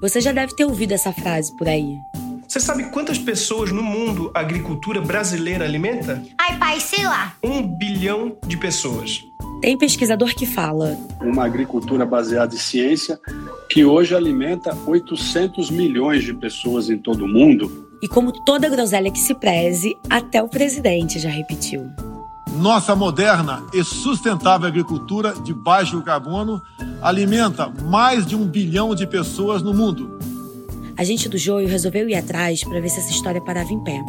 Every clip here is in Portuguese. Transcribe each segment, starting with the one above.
Você já deve ter ouvido essa frase por aí. Você sabe quantas pessoas no mundo a agricultura brasileira alimenta? Ai, pai, sei lá. Um bilhão de pessoas. Tem pesquisador que fala. Uma agricultura baseada em ciência que hoje alimenta 800 milhões de pessoas em todo o mundo. E como toda groselha que se preze, até o presidente já repetiu. Nossa moderna e sustentável agricultura de baixo carbono alimenta mais de um bilhão de pessoas no mundo a gente do Joio resolveu ir atrás para ver se essa história parava em pé.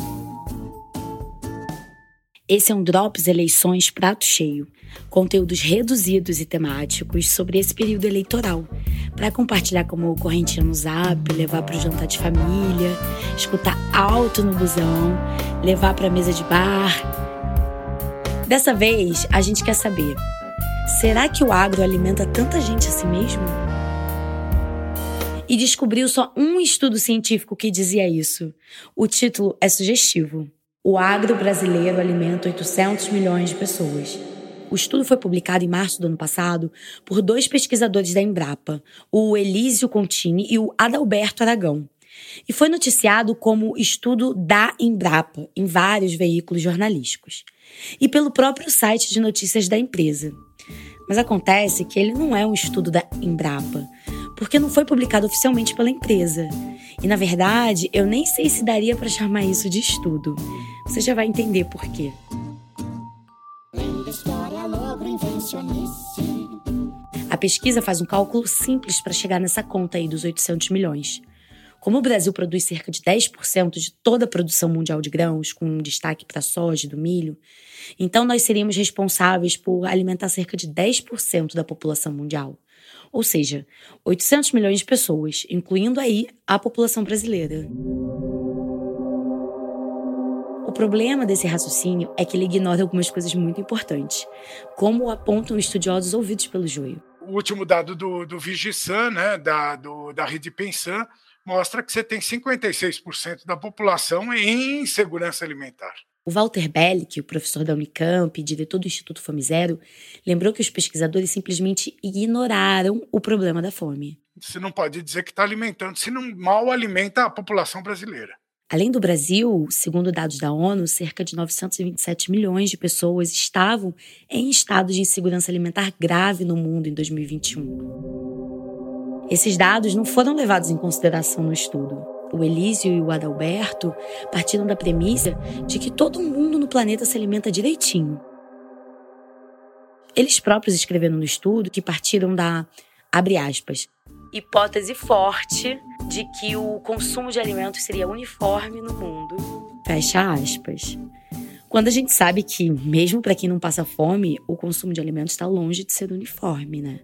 Esse é um Drops Eleições Prato Cheio, conteúdos reduzidos e temáticos sobre esse período eleitoral, para compartilhar como correntinha no zap, levar para o jantar de família, escutar alto no busão, levar para a mesa de bar. Dessa vez, a gente quer saber: será que o agro alimenta tanta gente assim mesmo? e descobriu só um estudo científico que dizia isso. O título é sugestivo. O agro brasileiro alimenta 800 milhões de pessoas. O estudo foi publicado em março do ano passado por dois pesquisadores da Embrapa, o Elísio Contini e o Adalberto Aragão. E foi noticiado como estudo da Embrapa em vários veículos jornalísticos e pelo próprio site de notícias da empresa. Mas acontece que ele não é um estudo da Embrapa porque não foi publicado oficialmente pela empresa. E na verdade, eu nem sei se daria para chamar isso de estudo. Você já vai entender por quê. A pesquisa faz um cálculo simples para chegar nessa conta aí dos 800 milhões. Como o Brasil produz cerca de 10% de toda a produção mundial de grãos, com destaque para a soja e do milho, então nós seríamos responsáveis por alimentar cerca de 10% da população mundial ou seja, 800 milhões de pessoas, incluindo aí a população brasileira. O problema desse raciocínio é que ele ignora algumas coisas muito importantes, como apontam estudiosos ouvidos pelo joio. O último dado do, do Vigisan, né, da, do, da rede Pensan, mostra que você tem 56% da população em insegurança alimentar. O Walter Bellick, o professor da Unicamp e diretor do Instituto Fome Zero, lembrou que os pesquisadores simplesmente ignoraram o problema da fome. Você não pode dizer que está alimentando, se não mal alimenta a população brasileira. Além do Brasil, segundo dados da ONU, cerca de 927 milhões de pessoas estavam em estado de insegurança alimentar grave no mundo em 2021. Esses dados não foram levados em consideração no estudo o Elísio e o Adalberto partiram da premissa de que todo mundo no planeta se alimenta direitinho. Eles próprios escreveram no estudo que partiram da, abre aspas, hipótese forte de que o consumo de alimentos seria uniforme no mundo, fecha aspas. Quando a gente sabe que, mesmo para quem não passa fome, o consumo de alimentos está longe de ser uniforme, né?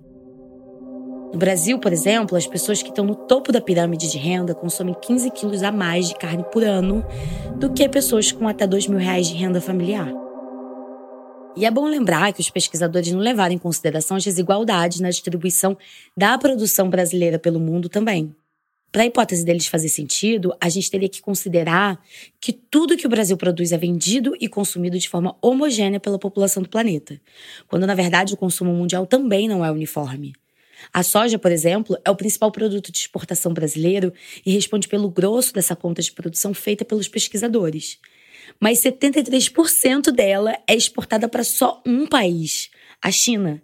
No Brasil, por exemplo, as pessoas que estão no topo da pirâmide de renda consomem 15 quilos a mais de carne por ano do que pessoas com até 2 mil reais de renda familiar. E é bom lembrar que os pesquisadores não levaram em consideração as desigualdades na distribuição da produção brasileira pelo mundo também. Para a hipótese deles fazer sentido, a gente teria que considerar que tudo que o Brasil produz é vendido e consumido de forma homogênea pela população do planeta, quando na verdade o consumo mundial também não é uniforme. A soja, por exemplo, é o principal produto de exportação brasileiro e responde pelo grosso dessa conta de produção feita pelos pesquisadores. Mas 73% dela é exportada para só um país, a China.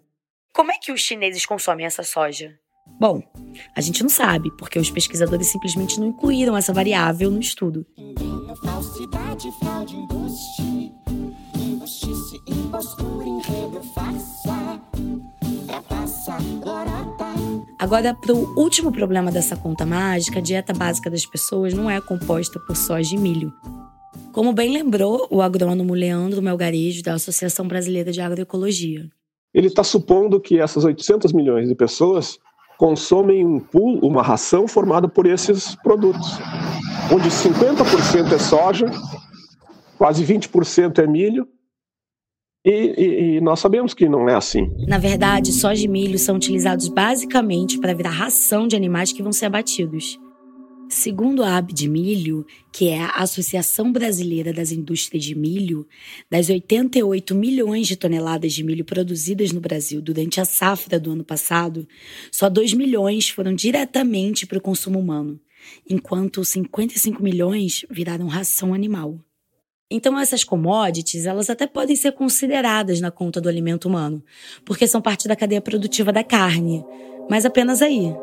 Como é que os chineses consomem essa soja? Bom, a gente não sabe, porque os pesquisadores simplesmente não incluíram essa variável no estudo. Falsidade, Agora, para o último problema dessa conta mágica, a dieta básica das pessoas não é composta por soja e milho. Como bem lembrou o agrônomo Leandro Melgarejo, da Associação Brasileira de Agroecologia. Ele está supondo que essas 800 milhões de pessoas consomem um pool, uma ração formada por esses produtos, onde 50% é soja, quase 20% é milho e, e, e, nós sabemos que não é assim. Na verdade, soja e milho são utilizados basicamente para virar ração de animais que vão ser abatidos. Segundo a Abdmilho, que é a Associação Brasileira das Indústrias de Milho, das 88 milhões de toneladas de milho produzidas no Brasil durante a safra do ano passado, só 2 milhões foram diretamente para o consumo humano, enquanto 55 milhões viraram ração animal. Então essas commodities, elas até podem ser consideradas na conta do alimento humano, porque são parte da cadeia produtiva da carne, mas apenas aí,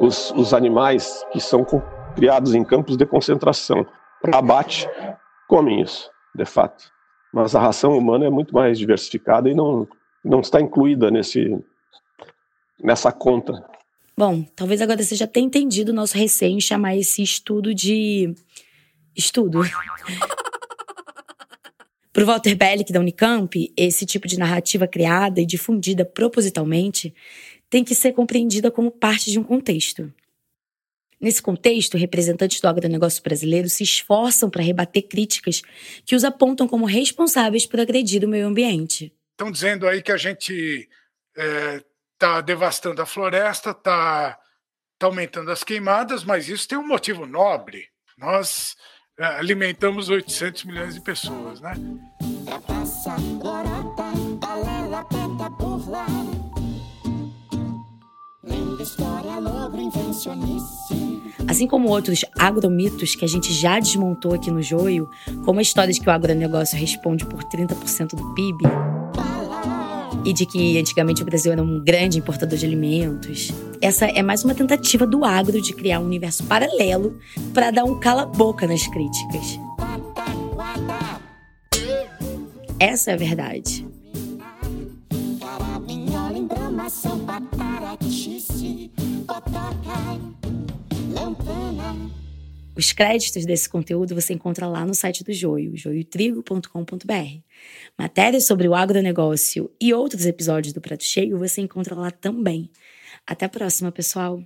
os, os animais que são criados em campos de concentração para abate comem isso, de fato. Mas a ração humana é muito mais diversificada e não, não está incluída nesse, nessa conta. Bom, talvez agora você já tenha entendido o nosso receio em chamar esse estudo de. estudo. Para o Walter Bellick da Unicamp, esse tipo de narrativa criada e difundida propositalmente tem que ser compreendida como parte de um contexto. Nesse contexto, representantes do agronegócio brasileiro se esforçam para rebater críticas que os apontam como responsáveis por agredir o meio ambiente. Estão dizendo aí que a gente está é, tá devastando a floresta, está tá aumentando as queimadas, mas isso tem um motivo nobre. Nós alimentamos 800 milhões de pessoas, né? Assim como outros agromitos que a gente já desmontou aqui no Joio, como a história de que o agronegócio responde por 30% do PIB, e de que antigamente o Brasil era um grande importador de alimentos. Essa é mais uma tentativa do agro de criar um universo paralelo para dar um cala-boca nas críticas. Essa é a verdade. Os créditos desse conteúdo você encontra lá no site do Joio, joiotrigo.com.br. Matérias sobre o agronegócio e outros episódios do Prato Cheio você encontra lá também. Até a próxima, pessoal!